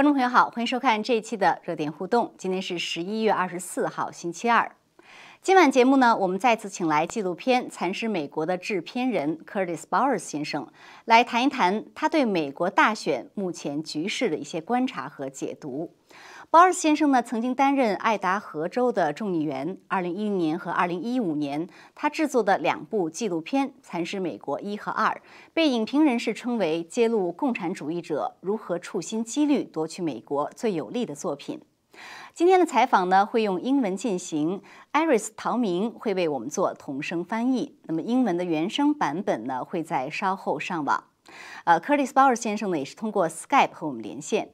观众朋友好，欢迎收看这一期的热点互动。今天是十一月二十四号，星期二。今晚节目呢，我们再次请来纪录片《蚕食美国》的制片人 Curtis Bowers 先生，来谈一谈他对美国大选目前局势的一些观察和解读。鲍尔斯先生呢，曾经担任爱达荷州的众议员。二零一零年和二零一五年，他制作的两部纪录片《蚕食美国一》和二，被影评人士称为揭露共产主义者如何处心积虑夺取美国最有利的作品。今天的采访呢，会用英文进行，艾瑞斯陶明会为我们做同声翻译。那么英文的原声版本呢，会在稍后上网。呃，克里斯鲍尔先生呢，也是通过 Skype 和我们连线。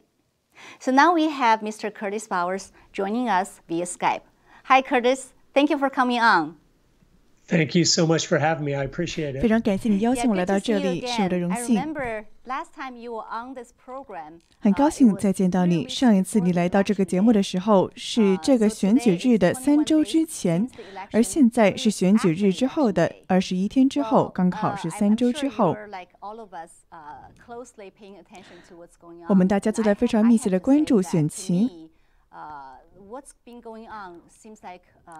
So now we have Mr. Curtis Bowers joining us via Skype. Hi, Curtis. Thank you for coming on. Thank you so much for having me. I appreciate it. 非常感谢你邀请我来到这里，是我的荣幸。很高兴再见到你。上一次你来到这个节目的时候是这个选举日的三周之前，而现在是选举日之后的二十一天之后，刚好是三周之后。我们大家都在非常密切的关注选情。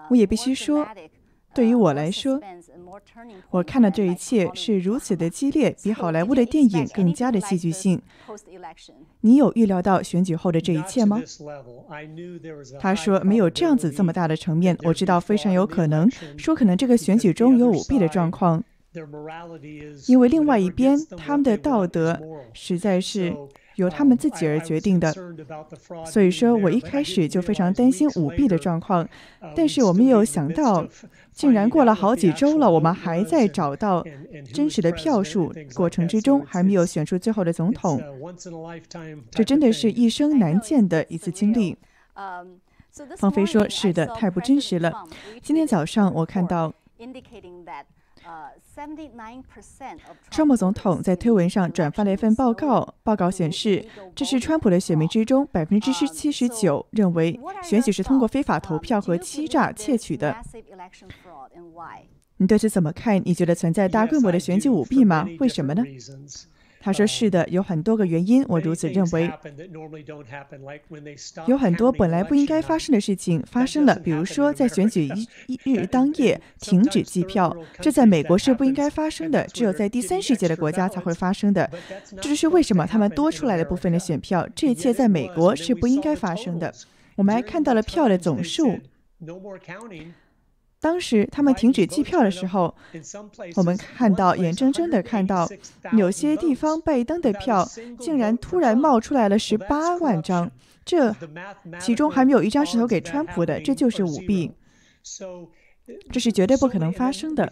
我也必须说。对于我来说，我看到这一切是如此的激烈，比好莱坞的电影更加的戏剧性。你有预料到选举后的这一切吗？他说没有这样子这么大的层面。我知道非常有可能，说可能这个选举中有舞弊的状况，因为另外一边他们的道德实在是。由他们自己而决定的，所以说我一开始就非常担心舞弊的状况，但是我没有想到，竟然过了好几周了，我们还在找到真实的票数，过程之中还没有选出最后的总统，这真的是一生难见的一次经历。方飞说：“是的，太不真实了。”今天早上我看到。川普总统在推文上转发了一份报告，报告显示，这是川普的选民之中百分之七十九认为选举是通过非法投票和欺诈窃取的。你对此怎么看？你觉得存在大规模的选举舞弊吗？为什么呢？他说：“是的，有很多个原因，我如此认为。有很多本来不应该发生的事情发生了，比如说在选举一 一日当夜停止计票，这在美国是不应该发生的，只有在第三世界的国家才会发生的。这就是为什么他们多出来的部分的选票，这一切在美国是不应该发生的。我们还看到了票的总数。”当时他们停止计票的时候，我们看到眼睁睁的看到，有些地方拜登的票竟然突然冒出来了十八万张，这其中还没有一张是投给川普的，这就是舞弊。这是绝对不可能发生的。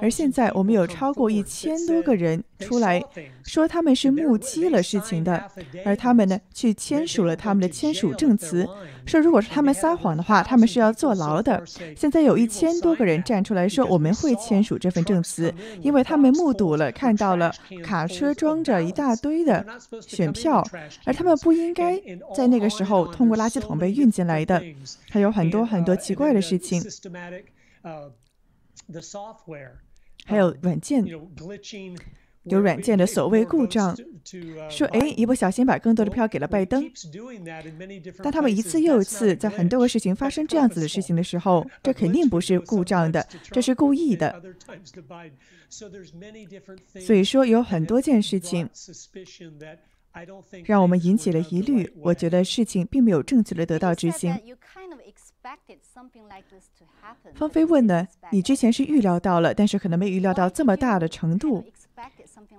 而现在，我们有超过一千多个人出来说他们是目击了事情的，而他们呢，去签署了他们的签署证词，说如果是他们撒谎的话，他们是要坐牢的。现在有一千多个人站出来说我们会签署这份证词，因为他们目睹了看到了卡车装着一大堆的选票，而他们不应该在那个时候通过垃圾桶被运进来的。还有很多很多奇怪的事情。还有软件，有软件的所谓故障，说哎，一不小心把更多的票给了拜登。当他们一次又一次在很多个事情发生这样子的事情的时候，这肯定不是故障的，这是故意的。所以说有很多件事情让我们引起了疑虑。我觉得事情并没有正确的得到执行。方菲问呢？你之前是预料到了，但是可能没预料到这么大的程度。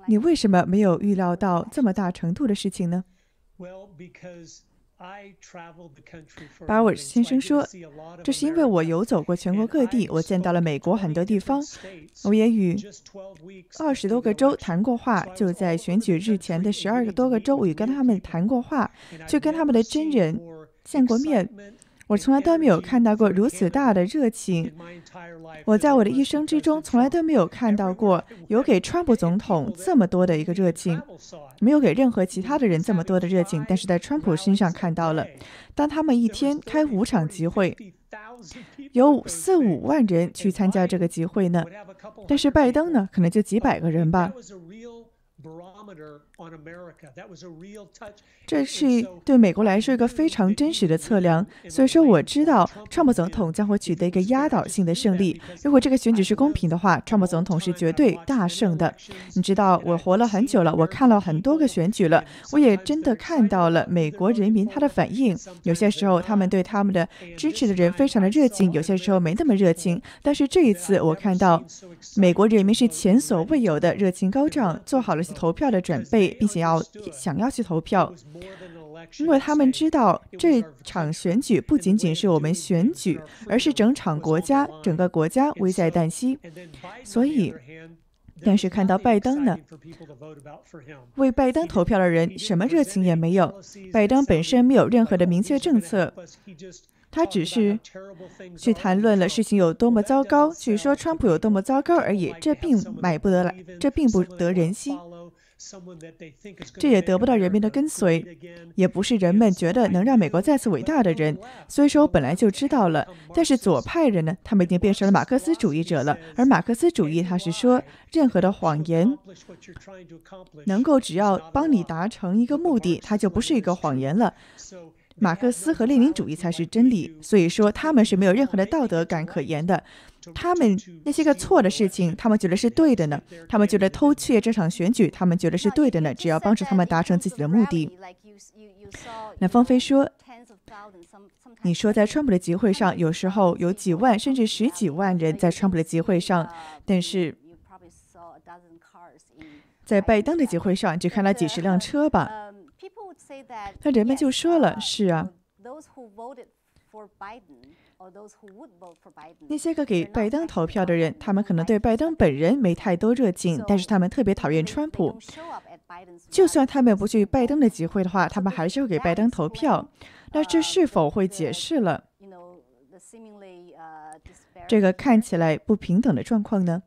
你为什么没有预料到这么大程度的事情呢？巴尔先生说：“这是因为我游走过全国各地，我见到了美国很多地方，我也与二十多个州谈过话。就在选举日前的十二个多个州，我也跟他们谈过话，去跟他们的真人见过面。”我从来都没有看到过如此大的热情。我在我的一生之中，从来都没有看到过有给川普总统这么多的一个热情，没有给任何其他的人这么多的热情。但是在川普身上看到了，当他们一天开五场集会，有四五万人去参加这个集会呢。但是拜登呢，可能就几百个人吧。这是对美国来说一个非常真实的测量，所以说我知道川普总统将会取得一个压倒性的胜利。如果这个选举是公平的话，川普总统是绝对大胜的。你知道，我活了很久了，我看了很多个选举了，我也真的看到了美国人民他的反应。有些时候他们对他们的支持的人非常的热情，有些时候没那么热情。但是这一次我看到美国人民是前所未有的热情高涨，做好了去投票的准备，并且要想要去投票。因为他们知道这场选举不仅仅是我们选举，而是整场国家、整个国家危在旦夕。所以，但是看到拜登呢，为拜登投票的人什么热情也没有。拜登本身没有任何的明确政策，他只是去谈论了事情有多么糟糕，去说川普有多么糟糕而已。这并买不得来，这并不得人心。这也得不到人民的跟随，也不是人们觉得能让美国再次伟大的人。所以说，我本来就知道了。但是左派人呢，他们已经变成了马克思主义者了。而马克思主义，他是说，任何的谎言能够只要帮你达成一个目的，它就不是一个谎言了。马克思和列宁主义才是真理。所以说，他们是没有任何的道德感可言的。他们那些个错的事情，他们觉得是对的呢。他们觉得偷窃这场选举，他们觉得是对的呢。只要帮助他们达成自己的目的。那方飞说：“你说在川普的集会上，有时候有几万甚至十几万人在川普的集会上，但是在拜登的集会上只看了几十辆车吧？”那人们就说了：“是啊。”那些个给拜登投票的人，他们可能对拜登本人没太多热情，但是他们特别讨厌川普。就算他们不去拜登的集会的话，他们还是会给拜登投票。那这是否会解释了这个看起来不平等的状况呢？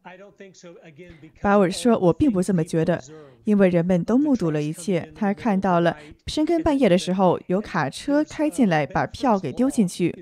巴尔说：“我并不这么觉得。”因为人们都目睹了一切，他看到了深更半夜的时候有卡车开进来，把票给丢进去。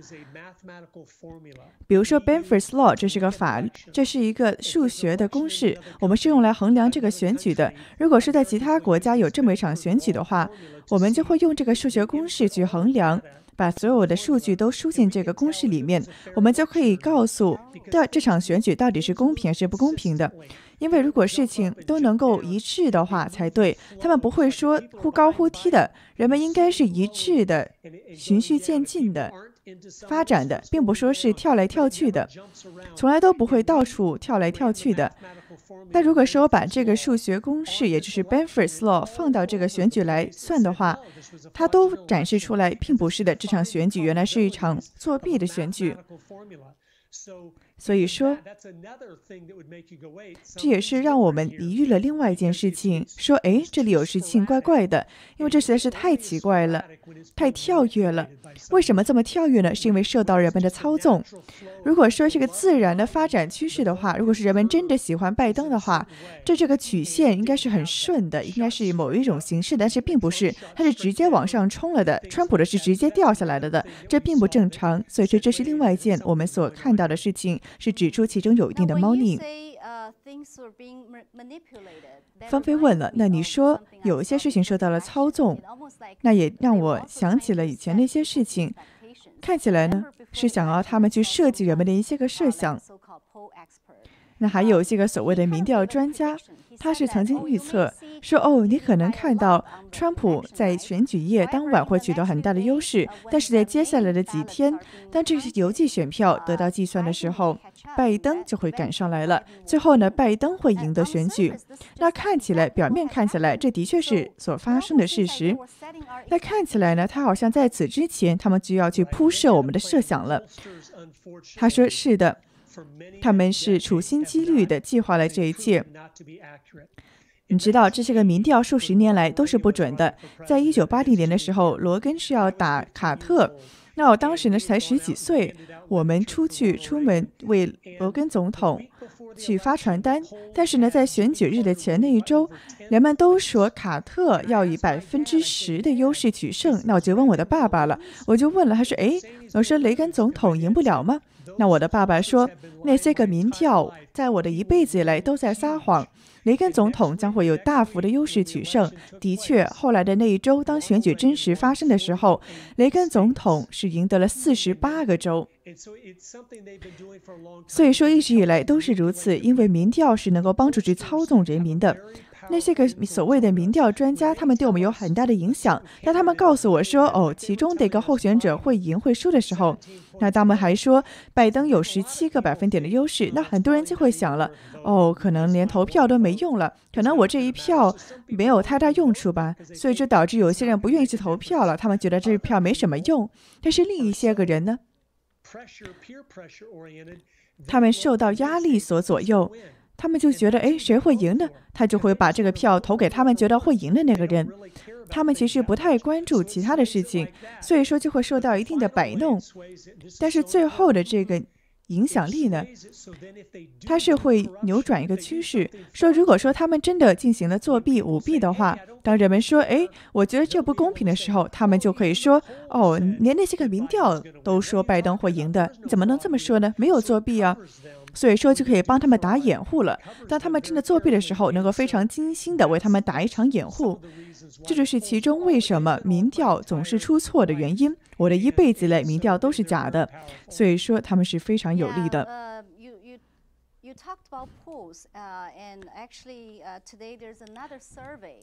比如说 Benford's Law，这是个法，这是一个数学的公式，我们是用来衡量这个选举的。如果是在其他国家有这么一场选举的话，我们就会用这个数学公式去衡量，把所有的数据都输进这个公式里面，我们就可以告诉这这场选举到底是公平还是不公平的。因为如果事情都能够一致的话才对，他们不会说忽高忽低的，人们应该是一致的、循序渐进的发展的，并不说是跳来跳去的，从来都不会到处跳来跳去的。那如果说我把这个数学公式，也就是 Benford's Law 放到这个选举来算的话，它都展示出来，并不是的，这场选举原来是一场作弊的选举。所以说，这也是让我们疑虑了另外一件事情。说，哎，这里有事情怪怪的，因为这实在是太奇怪了，太跳跃了。为什么这么跳跃呢？是因为受到人们的操纵。如果说是个自然的发展趋势的话，如果是人们真的喜欢拜登的话，这这个曲线应该是很顺的，应该是某一种形式，但是并不是，它是直接往上冲了的。川普的是直接掉下来了的，这并不正常。所以说，这是另外一件我们所看到的事情。是指出其中有一定的猫腻。方菲问了：“那你说有一些事情受到了操纵，那也让我想起了以前那些事情。看起来呢，是想要他们去设计人们的一些个设想。那还有这个所谓的民调专家。”他是曾经预测说：“哦，你可能看到川普在选举夜当晚会取得很大的优势，但是在接下来的几天，当这些邮寄选票得到计算的时候，拜登就会赶上来了。最后呢，拜登会赢得选举。那看起来，表面看起来，这的确是所发生的事实。那看起来呢，他好像在此之前，他们就要去铺设我们的设想了。”他说：“是的。”他们是处心积虑地计划了这一切。你知道，这些个民调数十年来都是不准的。在一九八零年的时候，罗根是要打卡特，那我当时呢才十几岁，我们出去出门为罗根总统去发传单，但是呢，在选举日的前那一周，人们都说卡特要以百分之十的优势取胜。那我就问我的爸爸了，我就问了，他说：“哎，我说雷根总统赢不了吗？”那我的爸爸说：“那些个民调，在我的一辈子以来都在撒谎。”雷根总统将会有大幅的优势取胜。的确，后来的那一周，当选举真实发生的时候，雷根总统是赢得了四十八个州。所以说，一直以来都是如此，因为民调是能够帮助去操纵人民的。那些个所谓的民调专家，他们对我们有很大的影响。当他们告诉我说，哦，其中的一个候选者会赢会输的时候，那他们还说拜登有十七个百分点的优势，那很多人就会想了，哦，可能连投票都没用了，可能我这一票没有太大用处吧。所以这导致有些人不愿意去投票了，他们觉得这一票没什么用。但是另一些个人呢，他们受到压力所左右。他们就觉得，哎，谁会赢呢？他就会把这个票投给他们觉得会赢的那个人。他们其实不太关注其他的事情，所以说就会受到一定的摆弄。但是最后的这个影响力呢，它是会扭转一个趋势。说如果说他们真的进行了作弊舞弊的话，当人们说，哎，我觉得这不公平的时候，他们就可以说，哦，连那些个民调都说拜登会赢的，你怎么能这么说呢？没有作弊啊。所以说就可以帮他们打掩护了。当他们真的作弊的时候，能够非常精心的为他们打一场掩护，这就是其中为什么民调总是出错的原因。我的一辈子内民调都是假的，所以说他们是非常有利的。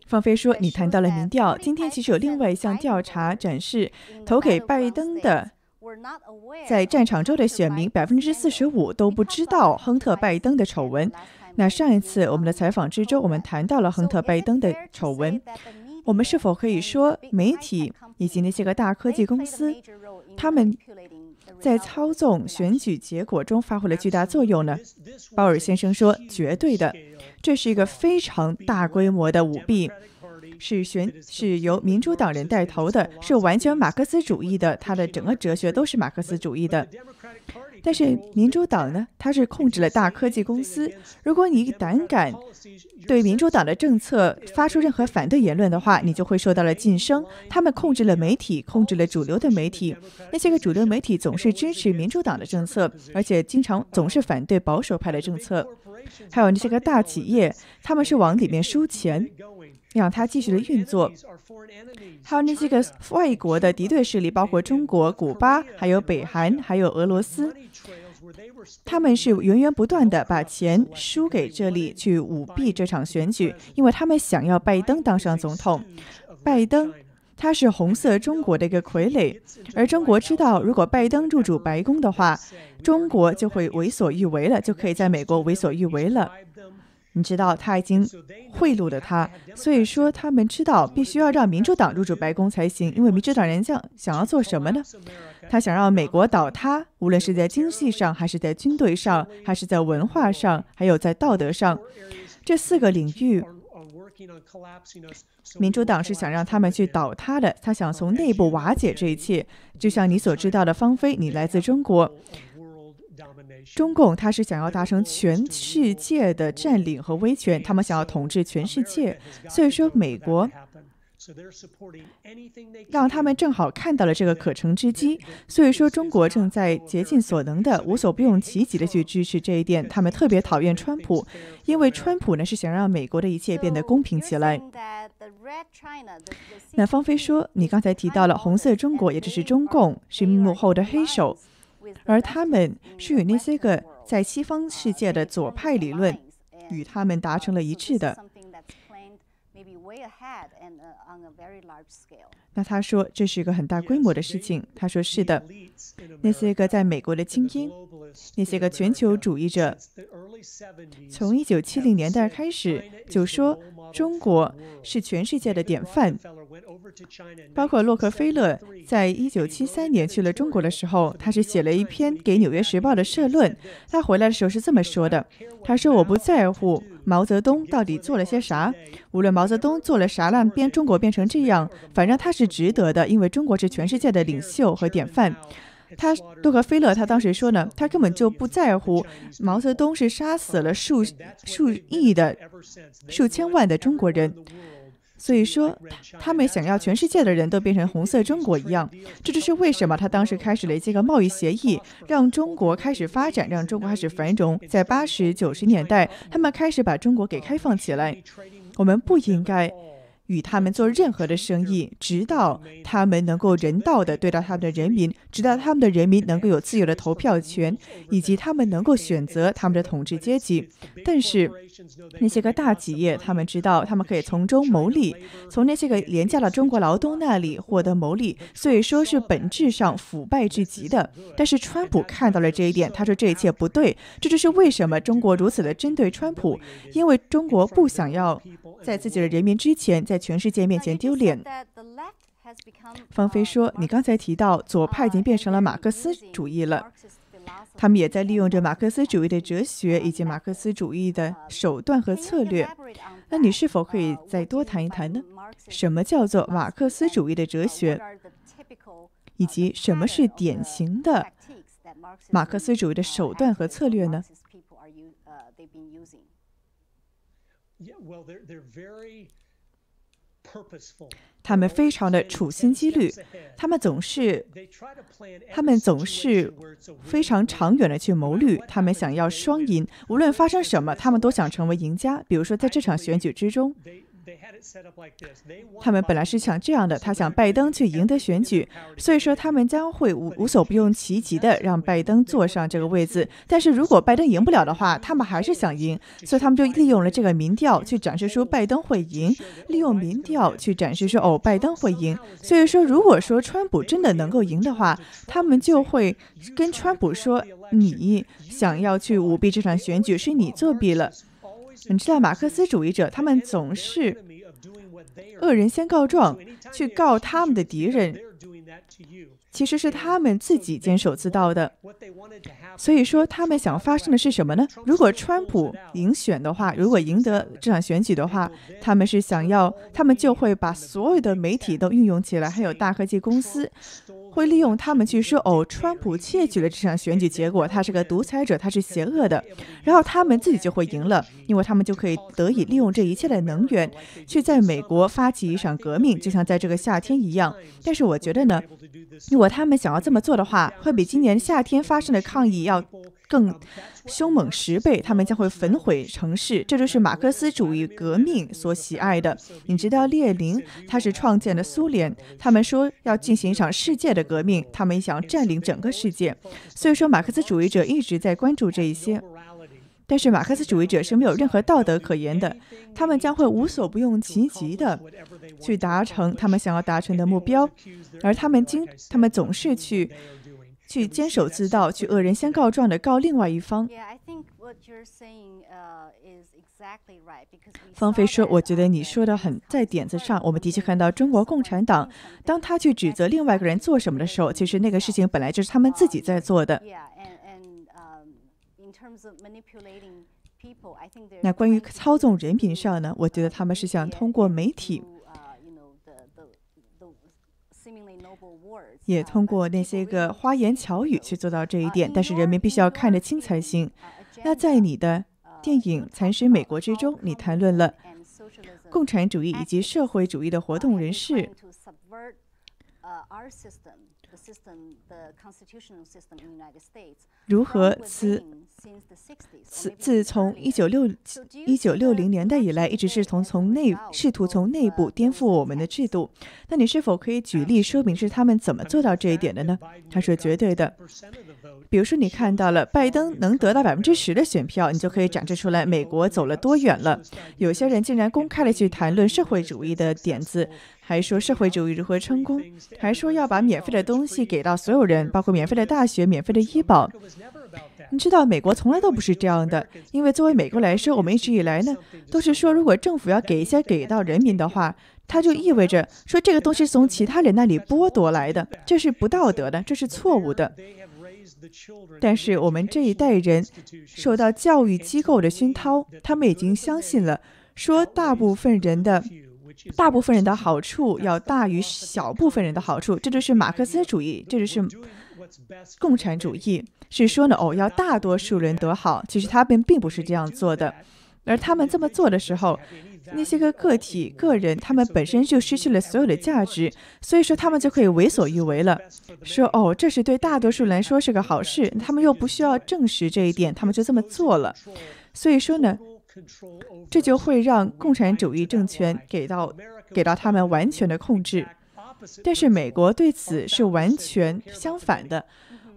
方飞说：“你谈到了民调，今天其实有另外一项调查展示，投给拜登的。”在战场州的选民百分之四十五都不知道亨特·拜登的丑闻。那上一次我们的采访之中，我们谈到了亨特·拜登的丑闻。我们是否可以说，媒体以及那些个大科技公司，他们在操纵选举结果中发挥了巨大作用呢？鲍尔先生说：“绝对的，这是一个非常大规模的舞弊。”是选是由民主党人带头的，是完全马克思主义的，他的整个哲学都是马克思主义的。但是民主党呢，它是控制了大科技公司。如果你胆敢对民主党的政策发出任何反对言论的话，你就会受到了晋升。他们控制了媒体，控制了主流的媒体。那些个主流媒体总是支持民主党的政策，而且经常总是反对保守派的政策。还有那些个大企业，他们是往里面输钱。让它继续的运作，还有那些个外国的敌对势力，包括中国、古巴、还有北韩、还有俄罗斯，他们是源源不断的把钱输给这里去舞弊这场选举，因为他们想要拜登当上总统。拜登他是红色中国的一个傀儡，而中国知道，如果拜登入主白宫的话，中国就会为所欲为了，就可以在美国为所欲为了。你知道他已经贿赂了他，所以说他们知道必须要让民主党入主白宫才行，因为民主党人想想要做什么呢？他想让美国倒塌，无论是在经济上，还是在军队上，还是在文化上，还有在道德上，这四个领域，民主党是想让他们去倒塌的，他想从内部瓦解这一切。就像你所知道的，芳菲，你来自中国。中共他是想要达成全世界的占领和威权，他们想要统治全世界。所以说，美国让他们正好看到了这个可乘之机。所以说，中国正在竭尽所能的、无所不用其极的去支持这一点。他们特别讨厌川普，因为川普呢是想让美国的一切变得公平起来。那方飞说，你刚才提到了红色中国，也就是中共是幕后的黑手。而他们是与那些个在西方世界的左派理论与他们达成了一致的。maybe way ahead and uh, on a very large scale. 那他说这是一个很大规模的事情。他说是的，那些个在美国的精英，那些个全球主义者，从一九七零年代开始就说中国是全世界的典范。包括洛克菲勒在一九七三年去了中国的时候，他是写了一篇给《纽约时报》的社论。他回来的时候是这么说的：“他说我不在乎毛泽东到底做了些啥，无论毛泽东做了啥，让变中国变成这样，反正他是值得的，因为中国是全世界的领袖和典范。”他洛克菲勒他当时说呢，他根本就不在乎毛泽东是杀死了数数亿的、数千万的中国人。所以说，他们想要全世界的人都变成红色中国一样，这就是为什么他当时开始了这个贸易协议，让中国开始发展，让中国开始繁荣。在八十九十年代，他们开始把中国给开放起来。我们不应该。与他们做任何的生意，直到他们能够人道的对待他们的人民，直到他们的人民能够有自由的投票权，以及他们能够选择他们的统治阶级。但是，那些个大企业，他们知道他们可以从中牟利，从那些个廉价的中国劳动那里获得牟利，所以说是本质上腐败至极的。但是，川普看到了这一点，他说这一切不对，这就是为什么中国如此的针对川普，因为中国不想要在自己的人民之前在。全世界面前丢脸。方飞说：“你刚才提到左派已经变成了马克思主义了，他们也在利用着马克思主义的哲学以及马克思主义的手段和策略。那你是否可以再多谈一谈呢？什么叫做马克思主义的哲学，以及什么是典型的马克思主义的手段和策略呢？”他们非常的处心积虑，他们总是，他们总是非常长远的去谋虑，他们想要双赢，无论发生什么，他们都想成为赢家。比如说，在这场选举之中。他们本来是想这样的，他想拜登去赢得选举，所以说他们将会无无所不用其极的让拜登坐上这个位子。但是如果拜登赢不了的话，他们还是想赢，所以他们就利用了这个民调去展示出拜登会赢，利用民调去展示说哦拜登会赢。所以说，如果说川普真的能够赢的话，他们就会跟川普说你想要去舞弊这场选举是你作弊了。你知道马克思主义者，他们总是恶人先告状，去告他们的敌人。其实是他们自己监守自盗的，所以说他们想发生的是什么呢？如果川普赢选的话，如果赢得这场选举的话，他们是想要，他们就会把所有的媒体都运用起来，还有大科技公司会利用他们去说，哦，川普窃取了这场选举结果，他是个独裁者，他是邪恶的，然后他们自己就会赢了，因为他们就可以得以利用这一切的能源去在美国发起一场革命，就像在这个夏天一样。但是我觉得呢。如果他们想要这么做的话，会比今年夏天发生的抗议要更凶猛十倍。他们将会焚毁城市，这就是马克思主义革命所喜爱的。你知道列宁他是创建了苏联，他们说要进行一场世界的革命，他们想占领整个世界。所以说，马克思主义者一直在关注这一些。但是马克思主义者是没有任何道德可言的，他们将会无所不用其极的去达成他们想要达成的目标，而他们经他们总是去去坚守自盗，去恶人先告状的告另外一方。方飞说：“我觉得你说的很在点子上。我们的确看到中国共产党，当他去指责另外一个人做什么的时候，其实那个事情本来就是他们自己在做的。”那关于操纵人品上呢？我觉得他们是想通过媒体，也通过那些个花言巧语去做到这一点。但是人民必须要看得清才行。那在你的电影《蚕食美国》之中，你谈论了共产主义以及社会主义的活动人士。如何自自自从一九六一九六零年代以来，一直是从从内试图从内部颠覆我们的制度？那你是否可以举例说明是他们怎么做到这一点的呢？他说绝对的。比如说你看到了拜登能得到百分之十的选票，你就可以展示出来美国走了多远了。有些人竟然公开的去谈论社会主义的点子。还说社会主义如何成功，还说要把免费的东西给到所有人，包括免费的大学、免费的医保。你知道，美国从来都不是这样的，因为作为美国来说，我们一直以来呢都是说，如果政府要给一些给到人民的话，它就意味着说这个东西是从其他人那里剥夺来的，这是不道德的，这是错误的。但是我们这一代人受到教育机构的熏陶，他们已经相信了，说大部分人的。大部分人的好处要大于小部分人的好处，这就是马克思主义，这就是共产主义是说呢，哦，要大多数人得好。其实他们并不是这样做的，而他们这么做的时候，那些个个体、个人，他们本身就失去了所有的价值，所以说他们就可以为所欲为了。说哦，这是对大多数人来说是个好事，他们又不需要证实这一点，他们就这么做了。所以说呢，这就会让共产主义政权给到给到他们完全的控制。但是美国对此是完全相反的。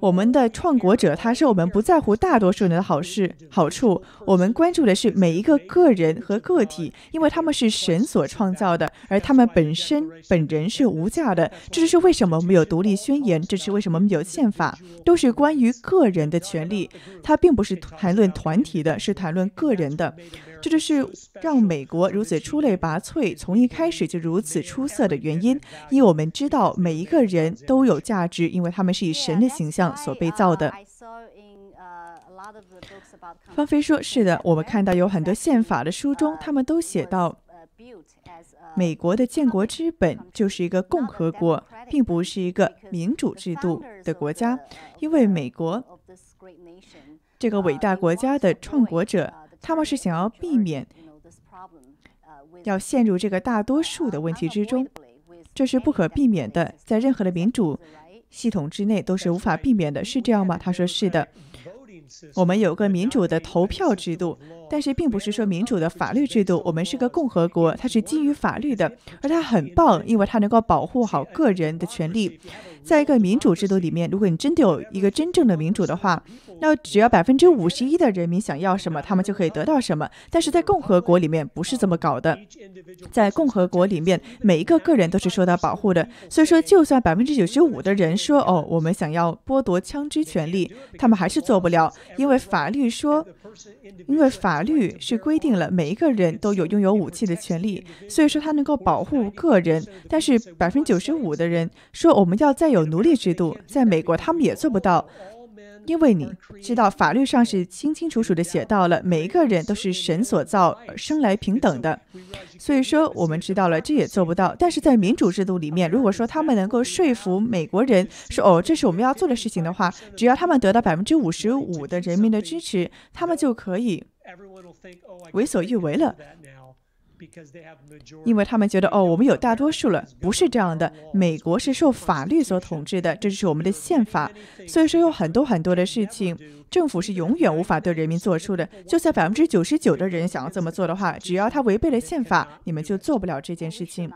我们的创国者，他说我们不在乎大多数人的好事好处，我们关注的是每一个个人和个体，因为他们是神所创造的，而他们本身本人是无价的。这就是为什么我们有独立宣言，这是为什么我们有宪法，都是关于个人的权利。它并不是谈论团体的，是谈论个人的。这就是让美国如此出类拔萃，从一开始就如此出色的原因。因为我们知道每一个人都有价值，因为他们是以神的形象所被造的。方菲说：“是的，我们看到有很多宪法的书中，他们都写到，美国的建国之本就是一个共和国，并不是一个民主制度的国家。因为美国这个伟大国家的创国者。”他们是想要避免要陷入这个大多数的问题之中，这是不可避免的，在任何的民主系统之内都是无法避免的，是这样吗？他说是的。我们有个民主的投票制度，但是并不是说民主的法律制度。我们是个共和国，它是基于法律的，而它很棒，因为它能够保护好个人的权利。在一个民主制度里面，如果你真的有一个真正的民主的话，那只要百分之五十一的人民想要什么，他们就可以得到什么。但是在共和国里面不是这么搞的，在共和国里面，每一个个人都是受到保护的。所以说，就算百分之九十五的人说哦，我们想要剥夺枪支权利，他们还是做不了，因为法律说，因为法律是规定了每一个人都有拥有武器的权利，所以说它能够保护个人。但是百分之九十五的人说我们要在有奴隶制度，在美国他们也做不到，因为你知道法律上是清清楚楚的写到了，每一个人都是神所造，生来平等的。所以说我们知道了，这也做不到。但是在民主制度里面，如果说他们能够说服美国人说哦，这是我们要做的事情的话，只要他们得到百分之五十五的人民的支持，他们就可以为所欲为了。因为他们觉得哦，我们有大多数了，不是这样的。美国是受法律所统治的，这就是我们的宪法。所以说，有很多很多的事情，政府是永远无法对人民做出的。就算百分之九十九的人想要这么做的话，只要他违背了宪法，你们就做不了这件事情。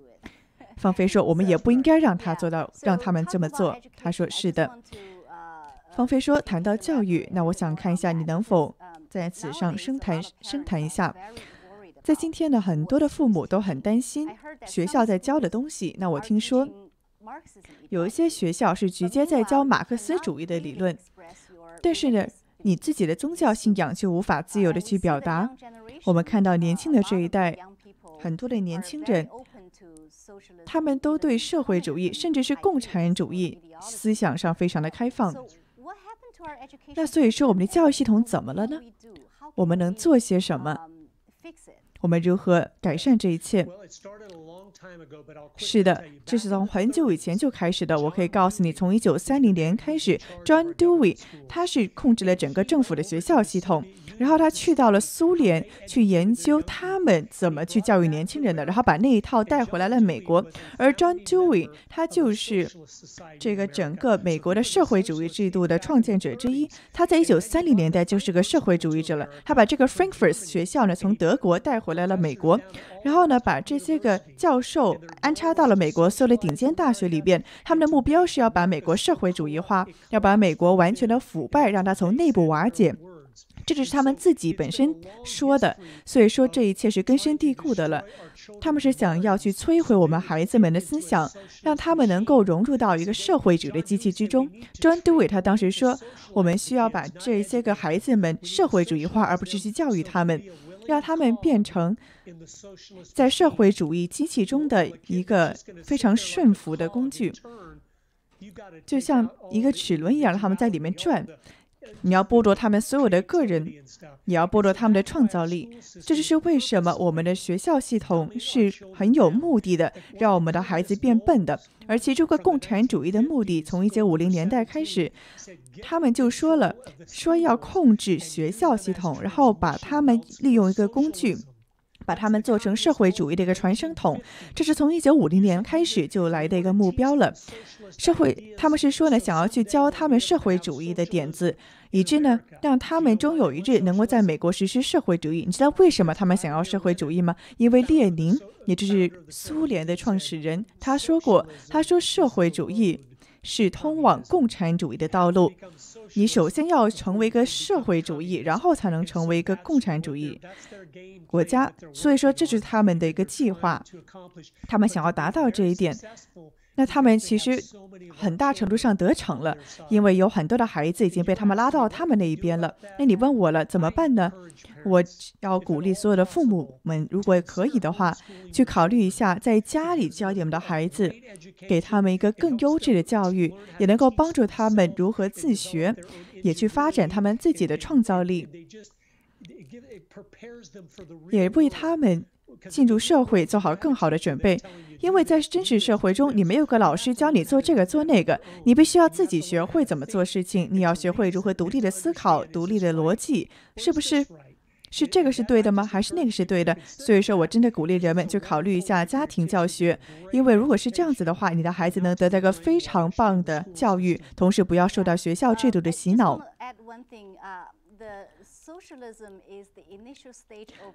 方飞说，我们也不应该让他做到，让他们这么做。他说是的。方飞说，谈到教育，那我想看一下你能否在此上深谈深谈一下。在今天呢，很多的父母都很担心学校在教的东西。那我听说有一些学校是直接在教马克思主义的理论，但是呢，你自己的宗教信仰就无法自由的去表达。我们看到年轻的这一代，很多的年轻人，他们都对社会主义甚至是共产主义思想上非常的开放。那所以说，我们的教育系统怎么了呢？我们能做些什么？我们如何改善这一切？是的，这是从很久以前就开始的。我可以告诉你，从一九三零年开始，John Dewey 他是控制了整个政府的学校系统。然后他去到了苏联去研究他们怎么去教育年轻人的，然后把那一套带回来了美国。而 John Dewey 他就是这个整个美国的社会主义制度的创建者之一。他在一九三零年代就是个社会主义者了。他把这个 Frankfurt 学校呢从德国带回来了美国，然后呢把这些个教授安插到了美国所有的顶尖大学里边。他们的目标是要把美国社会主义化，要把美国完全的腐败让它从内部瓦解。这只是他们自己本身说的，所以说这一切是根深蒂固的了。他们是想要去摧毁我们孩子们的思想，让他们能够融入到一个社会主义的机器之中。John doe 他当时说，我们需要把这些个孩子们社会主义化，而不是去教育他们，让他们变成在社会主义机器中的一个非常顺服的工具，就像一个齿轮一样，让他们在里面转。你要剥夺他们所有的个人，你要剥夺他们的创造力。这就是为什么我们的学校系统是很有目的的，让我们的孩子变笨的。而其中个共产主义的目的，从一九五零年代开始，他们就说了，说要控制学校系统，然后把他们利用一个工具。把他们做成社会主义的一个传声筒，这是从一九五零年开始就来的一个目标了。社会，他们是说呢，想要去教他们社会主义的点子，以致呢，让他们终有一日能够在美国实施社会主义。你知道为什么他们想要社会主义吗？因为列宁，也就是苏联的创始人，他说过，他说社会主义是通往共产主义的道路。你首先要成为一个社会主义，然后才能成为一个共产主义国家。所以说，这就是他们的一个计划，他们想要达到这一点。那他们其实很大程度上得逞了，因为有很多的孩子已经被他们拉到他们那一边了。那你问我了，怎么办呢？我要鼓励所有的父母们，如果可以的话，去考虑一下，在家里教你们的孩子，给他们一个更优质的教育，也能够帮助他们如何自学，也去发展他们自己的创造力，也为他们进入社会做好更好的准备。因为在真实社会中，你没有个老师教你做这个做那个，你必须要自己学会怎么做事情。你要学会如何独立的思考、独立的逻辑，是不是？是这个是对的吗？还是那个是对的？所以说我真的鼓励人们去考虑一下家庭教学，因为如果是这样子的话，你的孩子能得到一个非常棒的教育，同时不要受到学校制度的洗脑。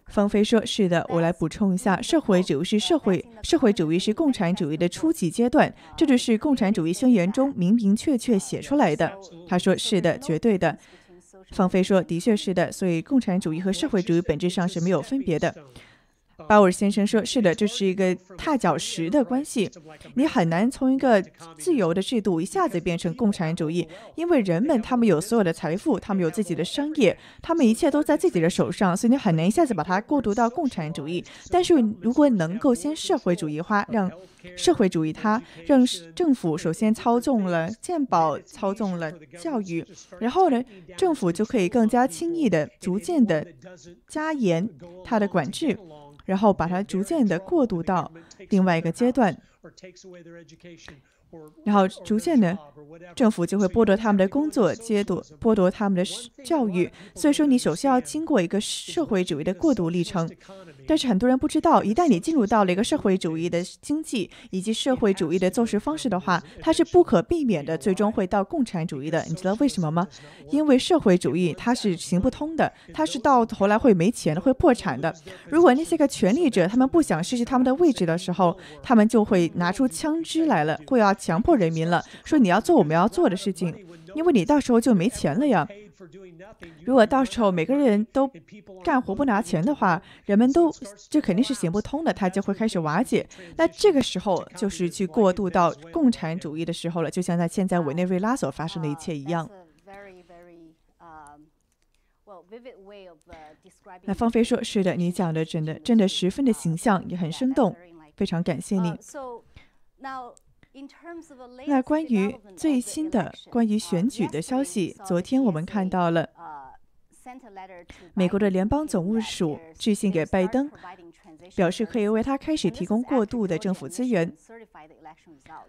方飞说：“是的，我来补充一下，社会主义是社会社会主义是共产主义的初级阶段，这就是共产主义宣言中明明确确写出来的。”他说：“是的，绝对的。”方飞说：“的确是的，所以共产主义和社会主义本质上是没有分别的。”鲍尔先生说：“是的，这是一个踏脚石的关系。你很难从一个自由的制度一下子变成共产主义，因为人们他们有所有的财富，他们有自己的商业，他们一切都在自己的手上，所以你很难一下子把它过渡到共产主义。但是如果能够先社会主义化，让社会主义它让政府首先操纵了健保，操纵了教育，然后呢，政府就可以更加轻易的、逐渐的加严它的管制。”然后把它逐渐的过渡到另外一个阶段。然后逐渐的，政府就会剥夺他们的工作，剥夺剥夺他们的教育。所以说，你首先要经过一个社会主义的过渡历程。但是很多人不知道，一旦你进入到了一个社会主义的经济以及社会主义的做事方式的话，它是不可避免的，最终会到共产主义的。你知道为什么吗？因为社会主义它是行不通的，它是到头来会没钱、会破产的。如果那些个权力者他们不想失去他们的位置的时候，他们就会拿出枪支来了，会要。强迫人民了，说你要做我们要做的事情，因为你到时候就没钱了呀。如果到时候每个人都干活不拿钱的话，人们都这肯定是行不通的，他就会开始瓦解。那这个时候就是去过渡到共产主义的时候了，就像在现在委内瑞拉所发生的一切一样。那方飞说：“是的，你讲的真的真的十分的形象，也很生动，非常感谢你。”那关于最新的关于选举的消息，昨天我们看到了，美国的联邦总务署致信给拜登，表示可以为他开始提供过渡的政府资源。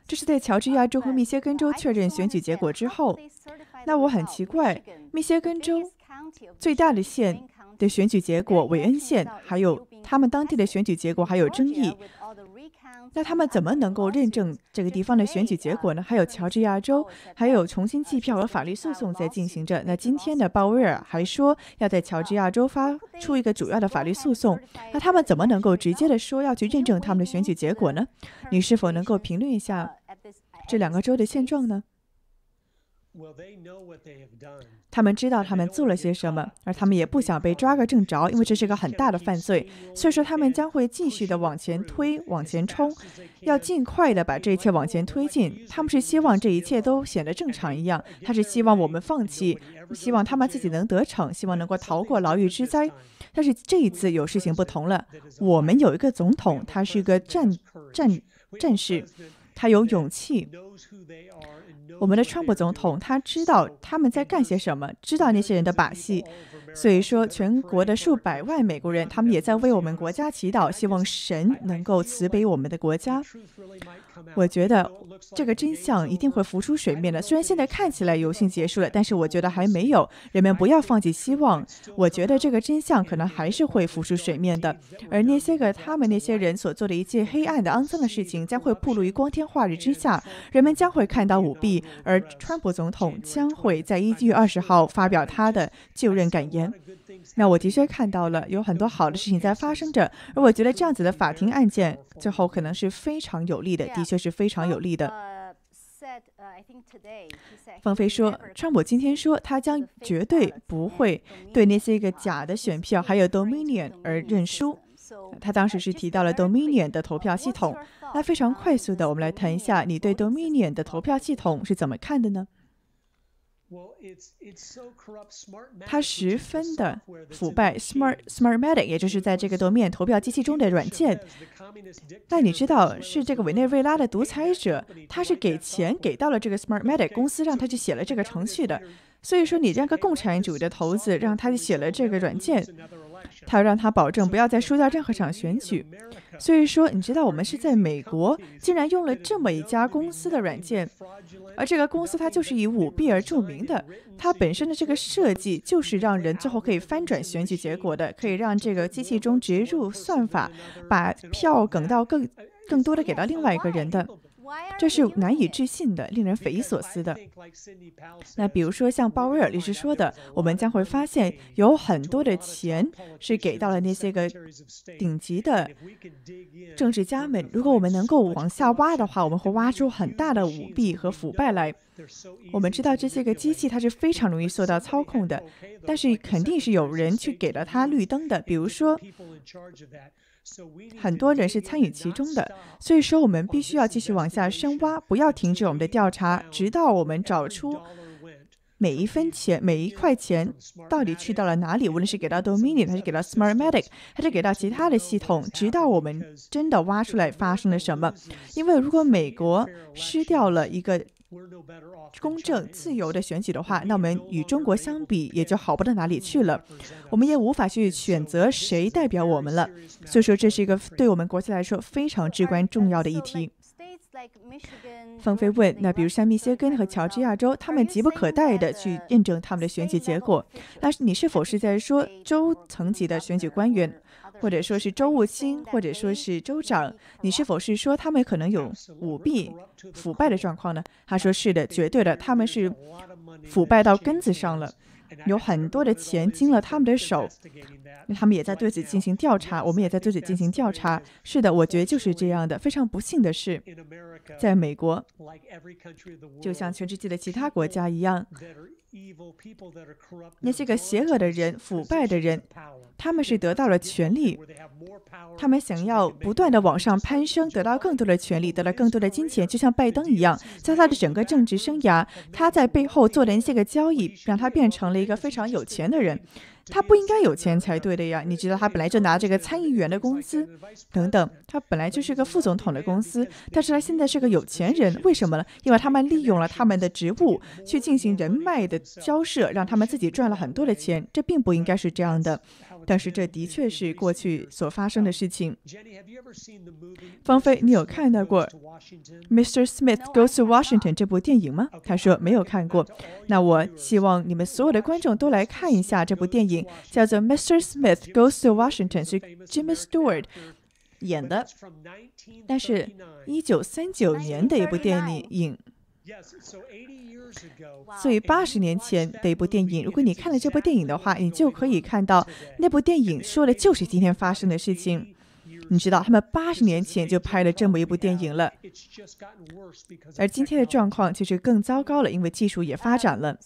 这是在乔治亚州和密歇根州确认选举结果之后。那我很奇怪，密歇根州最大的县的选举结果韦恩县，还有他们当地的选举结果还有争议。那他们怎么能够认证这个地方的选举结果呢？还有乔治亚州，还有重新计票和法律诉讼在进行着。那今天的鲍威尔还说要在乔治亚州发出一个主要的法律诉讼。那他们怎么能够直接的说要去认证他们的选举结果呢？你是否能够评论一下这两个州的现状呢？他们知道他们做了些什么，而他们也不想被抓个正着，因为这是个很大的犯罪。所以说，他们将会继续的往前推、往前冲，要尽快的把这一切往前推进。他们是希望这一切都显得正常一样，他是希望我们放弃，希望他们自己能得逞，希望能够逃过牢狱之灾。但是这一次有事情不同了，我们有一个总统，他是一个战战战士，他有勇气。我们的川普总统他知道他们在干些什么，知道那些人的把戏。所以说，全国的数百万美国人，他们也在为我们国家祈祷，希望神能够慈悲我们的国家。我觉得这个真相一定会浮出水面的。虽然现在看起来游行结束了，但是我觉得还没有。人们不要放弃希望。我觉得这个真相可能还是会浮出水面的。而那些个他们那些人所做的一切黑暗的、肮脏的事情，将会暴露于光天化日之下。人们将会看到舞弊，而川普总统将会在一月二十号发表他的就任感言。那我的确看到了有很多好的事情在发生着，而我觉得这样子的法庭案件最后可能是非常有利的，的确是非常有利的。方飞说，川普今天说他将绝对不会对那些个假的选票还有 Dominion 而认输。他当时是提到了 Dominion 的投票系统。那非常快速的，我们来谈一下你对 Dominion 的投票系统是怎么看的呢？它十分的腐败，Smart Smartmatic，也就是在这个多面投票机器中的软件。但你知道，是这个委内瑞拉的独裁者，他是给钱给到了这个 Smartmatic 公司，让他去写了这个程序的。所以说，你这个共产主义的头子，让他去写了这个软件。他要让他保证不要再输掉任何场选举，所以说，你知道我们是在美国竟然用了这么一家公司的软件，而这个公司它就是以舞弊而著名的，它本身的这个设计就是让人最后可以翻转选举结果的，可以让这个机器中植入算法，把票梗到更更多的给到另外一个人的。这是难以置信的，令人匪夷所思的。那比如说像鲍威尔律师说的，我们将会发现有很多的钱是给到了那些个顶级的政治家们。如果我们能够往下挖的话，我们会挖出很大的舞弊和腐败来。我们知道这些个机器它是非常容易受到操控的，但是肯定是有人去给了它绿灯的，比如说。很多人是参与其中的，所以说我们必须要继续往下深挖，不要停止我们的调查，直到我们找出每一分钱、每一块钱到底去到了哪里。无论是给到 Dominion，还是给到 Smartmatic，还是给到其他的系统，直到我们真的挖出来发生了什么。因为如果美国失掉了一个。公正自由的选举的话，那我们与中国相比也就好不到哪里去了。我们也无法去选择谁代表我们了。所以说，这是一个对我们国家来说非常至关重要的议题。方飞问：那比如像密歇根和乔治亚州，他们急不可待的去验证他们的选举结果。那是你是否是在说州层级的选举官员？或者说是周务卿，或者说是州长，你是否是说他们可能有舞弊、腐败的状况呢？他说是的，绝对的，他们是腐败到根子上了，有很多的钱经了他们的手，他们也在对此进行调查，我们也在对此进行调查。是的，我觉得就是这样的。非常不幸的是，在美国，就像全世界的其他国家一样。那些个邪恶的人、腐败的人，他们是得到了权力，他们想要不断的往上攀升，得到更多的权利，得到更多的金钱，就像拜登一样，在他的整个政治生涯，他在背后做的一些个交易，让他变成了一个非常有钱的人。他不应该有钱才对的呀！你知道他本来就拿这个参议员的工资，等等，他本来就是个副总统的公司，但是他现在是个有钱人，为什么呢？因为他们利用了他们的职务去进行人脉的交涉，让他们自己赚了很多的钱，这并不应该是这样的。但是这的确是过去所发生的事情。方菲，你有看到过《Mr. Smith Goes to Washington》这部电影吗？他说没有看过。那我希望你们所有的观众都来看一下这部电影，叫做《Mr. Smith Goes to Washington》，是 Jimmy Stewart 演的，但是一九三九年的一部电影。所以八十年前的一部电影，如果你看了这部电影的话，你就可以看到那部电影说的就是今天发生的事情。你知道，他们八十年前就拍了这么一部电影了，而今天的状况其实更糟糕了，因为技术也发展了。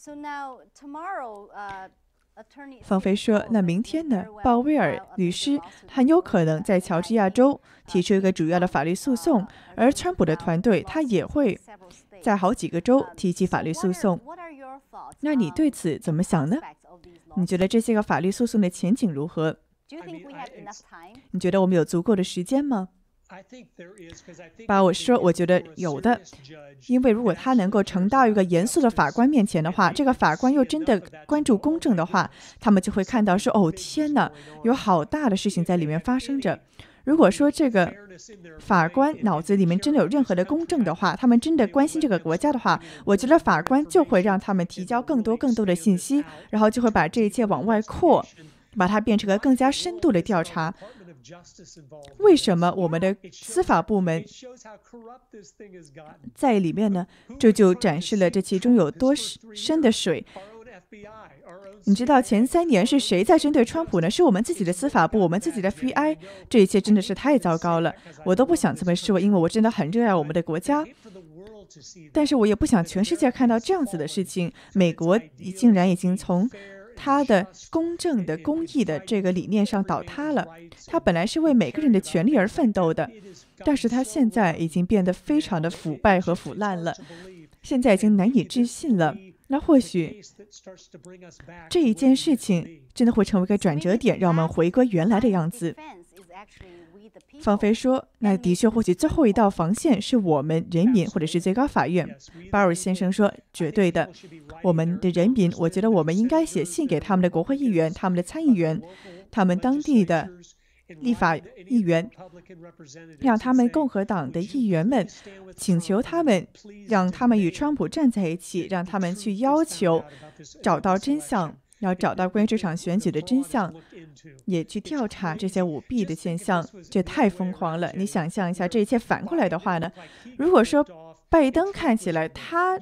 方飞说：“那明天呢？鲍威尔律师很有可能在乔治亚州提出一个主要的法律诉讼，而川普的团队他也会。”在好几个州提起法律诉讼，那你对此怎么想呢？你觉得这些个法律诉讼的前景如何？你觉得我们有足够的时间吗？把我说，我觉得有的，因为如果他能够呈到一个严肃的法官面前的话，这个法官又真的关注公正的话，他们就会看到说，哦天哪，有好大的事情在里面发生着。如果说这个法官脑子里面真的有任何的公正的话，他们真的关心这个国家的话，我觉得法官就会让他们提交更多更多的信息，然后就会把这一切往外扩，把它变成个更加深度的调查。为什么我们的司法部门在里面呢？这就展示了这其中有多深的水。你知道前三年是谁在针对川普呢？是我们自己的司法部，我们自己的 FBI。这一切真的是太糟糕了，我都不想这么说，因为我真的很热爱我们的国家。但是我也不想全世界看到这样子的事情。美国竟然已经从。他的公正的、公益的这个理念上倒塌了。他本来是为每个人的权利而奋斗的，但是他现在已经变得非常的腐败和腐烂了，现在已经难以置信了。那或许这一件事情真的会成为一个转折点，让我们回归原来的样子。方飞说：“那的确，或许最后一道防线是我们人民，或者是最高法院。”巴尔先生说：“绝对的，我们的人民，我觉得我们应该写信给他们的国会议员、他们的参议员、他们当地的立法议员，让他们共和党的议员们请求他们，让他们与川普站在一起，让他们去要求找到真相。”要找到关于这场选举的真相，也去调查这些舞弊的现象，这太疯狂了！你想象一下，这一切反过来的话呢？如果说拜登看起来他。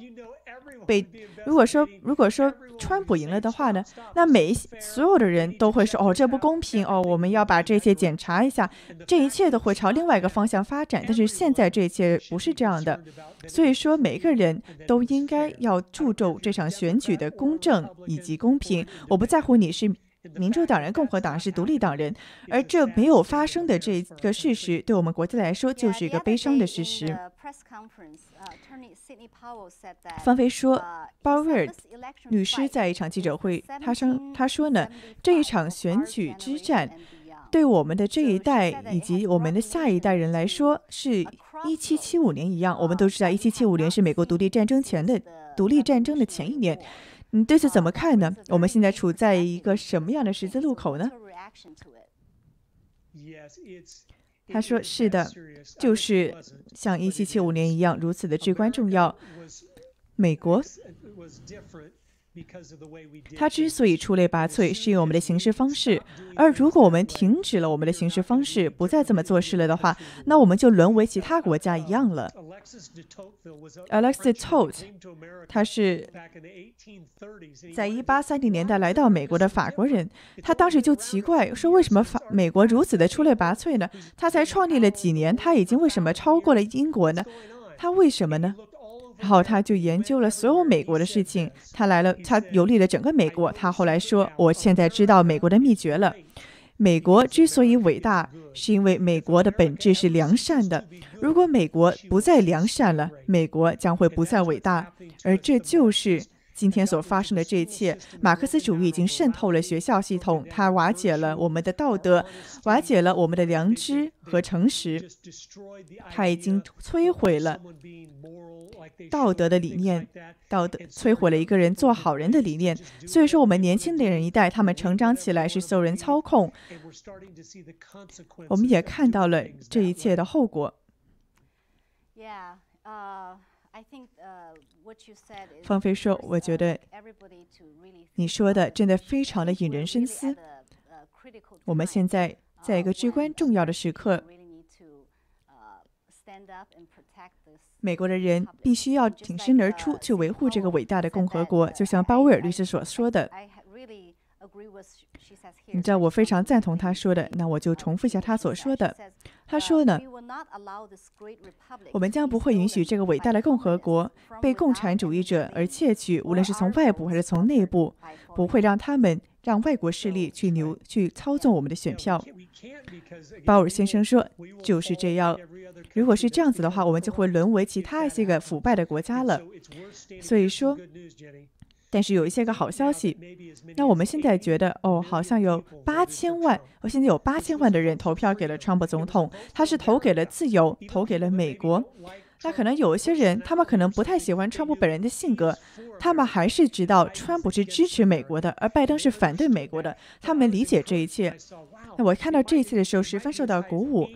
被如果说如果说川普赢了的话呢，那每一所有的人都会说哦这不公平哦，我们要把这些检查一下，这一切都会朝另外一个方向发展。但是现在这一切不是这样的，所以说每个人都应该要注重这场选举的公正以及公平。我不在乎你是。民主党人、共和党是独立党人，而这没有发生的这个事实，对我们国家来说就是一个悲伤的事实。方飞说，鲍威尔律师在一场记者会，他说：“他说呢，这一场选举之战，对我们的这一代以及我们的下一代人来说，是一七七五年一样。我们都知道，一七七五年是美国独立战争前的独立战争的前一年。”你对此怎么看呢？我们现在处在一个什么样的十字路口呢？他说：“是的，就是像一七七五年一样，如此的至关重要。美国。”他之所以出类拔萃，是因为我们的行事方式。而如果我们停止了我们的行事方式，不再这么做事了的话，那我们就沦为其他国家一样了。Alexis Toth，他是在一八三零年代来到美国的法国人。他当时就奇怪，说为什么法美国如此的出类拔萃呢？他才创立了几年，他已经为什么超过了英国呢？他为什么呢？然后他就研究了所有美国的事情，他来了，他游历了整个美国。他后来说：“我现在知道美国的秘诀了。美国之所以伟大，是因为美国的本质是良善的。如果美国不再良善了，美国将会不再伟大。而这就是今天所发生的这一切。马克思主义已经渗透了学校系统，它瓦解了我们的道德，瓦解了我们的良知和诚实，它已经摧毁了。”道德的理念，道德摧毁了一个人做好人的理念。所以说，我们年轻的人一代，他们成长起来是受人操控。我们也看到了这一切的后果。方菲说：“我觉得你说的真的非常的引人深思。我们现在在一个至关重要的时刻。”美国的人必须要挺身而出，去维护这个伟大的共和国，就像鲍威尔律师所说的。你知道，我非常赞同他说的。那我就重复一下他所说的。他说呢，我们将不会允许这个伟大的共和国被共产主义者而窃取，无论是从外部还是从内部，不会让他们让外国势力去牛去操纵我们的选票。鲍尔先生说，就是这样。如果是这样子的话，我们就会沦为其他一些个腐败的国家了。所以说，但是有一些个好消息。那我们现在觉得，哦，好像有八千万，我现在有八千万的人投票给了川普总统，他是投给了自由，投给了美国。那可能有一些人，他们可能不太喜欢川普本人的性格，他们还是知道川普是支持美国的，而拜登是反对美国的。他们理解这一切。那我看到这一切的时候，十分受到鼓舞。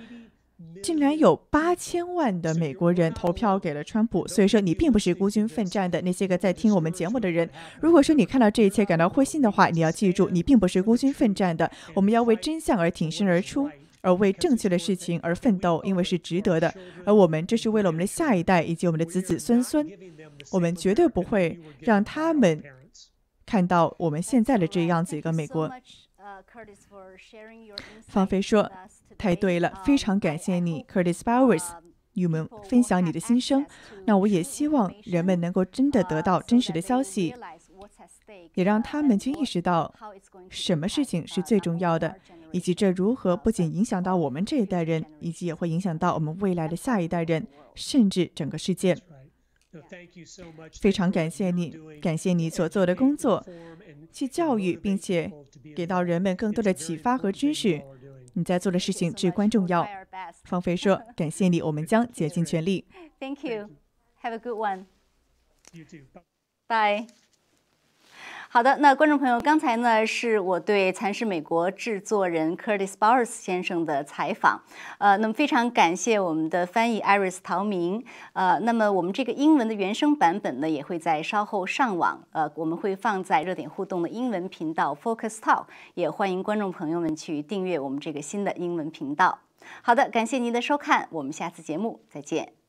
竟然有八千万的美国人投票给了川普，所以说你并不是孤军奋战的。那些个在听我们节目的人，如果说你看到这一切感到灰心的话，你要记住，你并不是孤军奋战的。我们要为真相而挺身而出。而为正确的事情而奋斗，因为是值得的。而我们这是为了我们的下一代以及我们的子子孙孙。我们绝对不会让他们看到我们现在的这样子一个美国。方菲说：“太对了，非常感谢你，Curtis Powers，与我们分享你的心声。那我也希望人们能够真的得到真实的消息。”也让他们去意识到什么事情是最重要的，以及这如何不仅影响到我们这一代人，以及也会影响到我们未来的下一代人，甚至整个世界。非常感谢你，感谢你所做的工作，去教育并且给到人们更多的启发和知识。你在做的事情至关重要。方飞说：“感谢你，我们将竭尽全力。” Thank you. Have a good one. Bye. 好的，那观众朋友，刚才呢是我对蚕食美国制作人 Curtis Bowers 先生的采访，呃，那么非常感谢我们的翻译 Iris 陶明，呃，那么我们这个英文的原声版本呢也会在稍后上网，呃，我们会放在热点互动的英文频道 Focus Talk，也欢迎观众朋友们去订阅我们这个新的英文频道。好的，感谢您的收看，我们下次节目再见。